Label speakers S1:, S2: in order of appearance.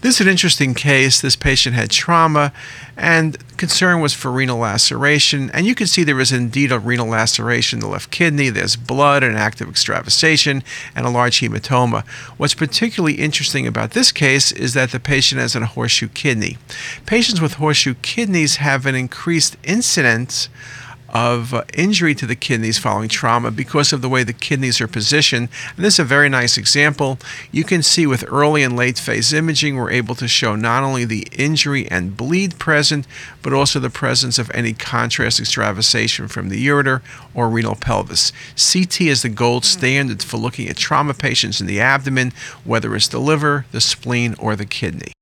S1: This is an interesting case. This patient had trauma, and concern was for renal laceration. And you can see there is indeed a renal laceration in the left kidney. There's blood and active extravasation and a large hematoma. What's particularly interesting about this case is that the patient has a horseshoe kidney. Patients with horseshoe kidneys have an increased incidence of uh, injury to the kidneys following trauma because of the way the kidneys are positioned. And this is a very nice example. You can see with early and late phase imaging, we're able to show not only the injury and bleed present, but also the presence of any contrast extravasation from the ureter or renal pelvis. CT is the gold standard for looking at trauma patients in the abdomen, whether it's the liver, the spleen, or the kidney.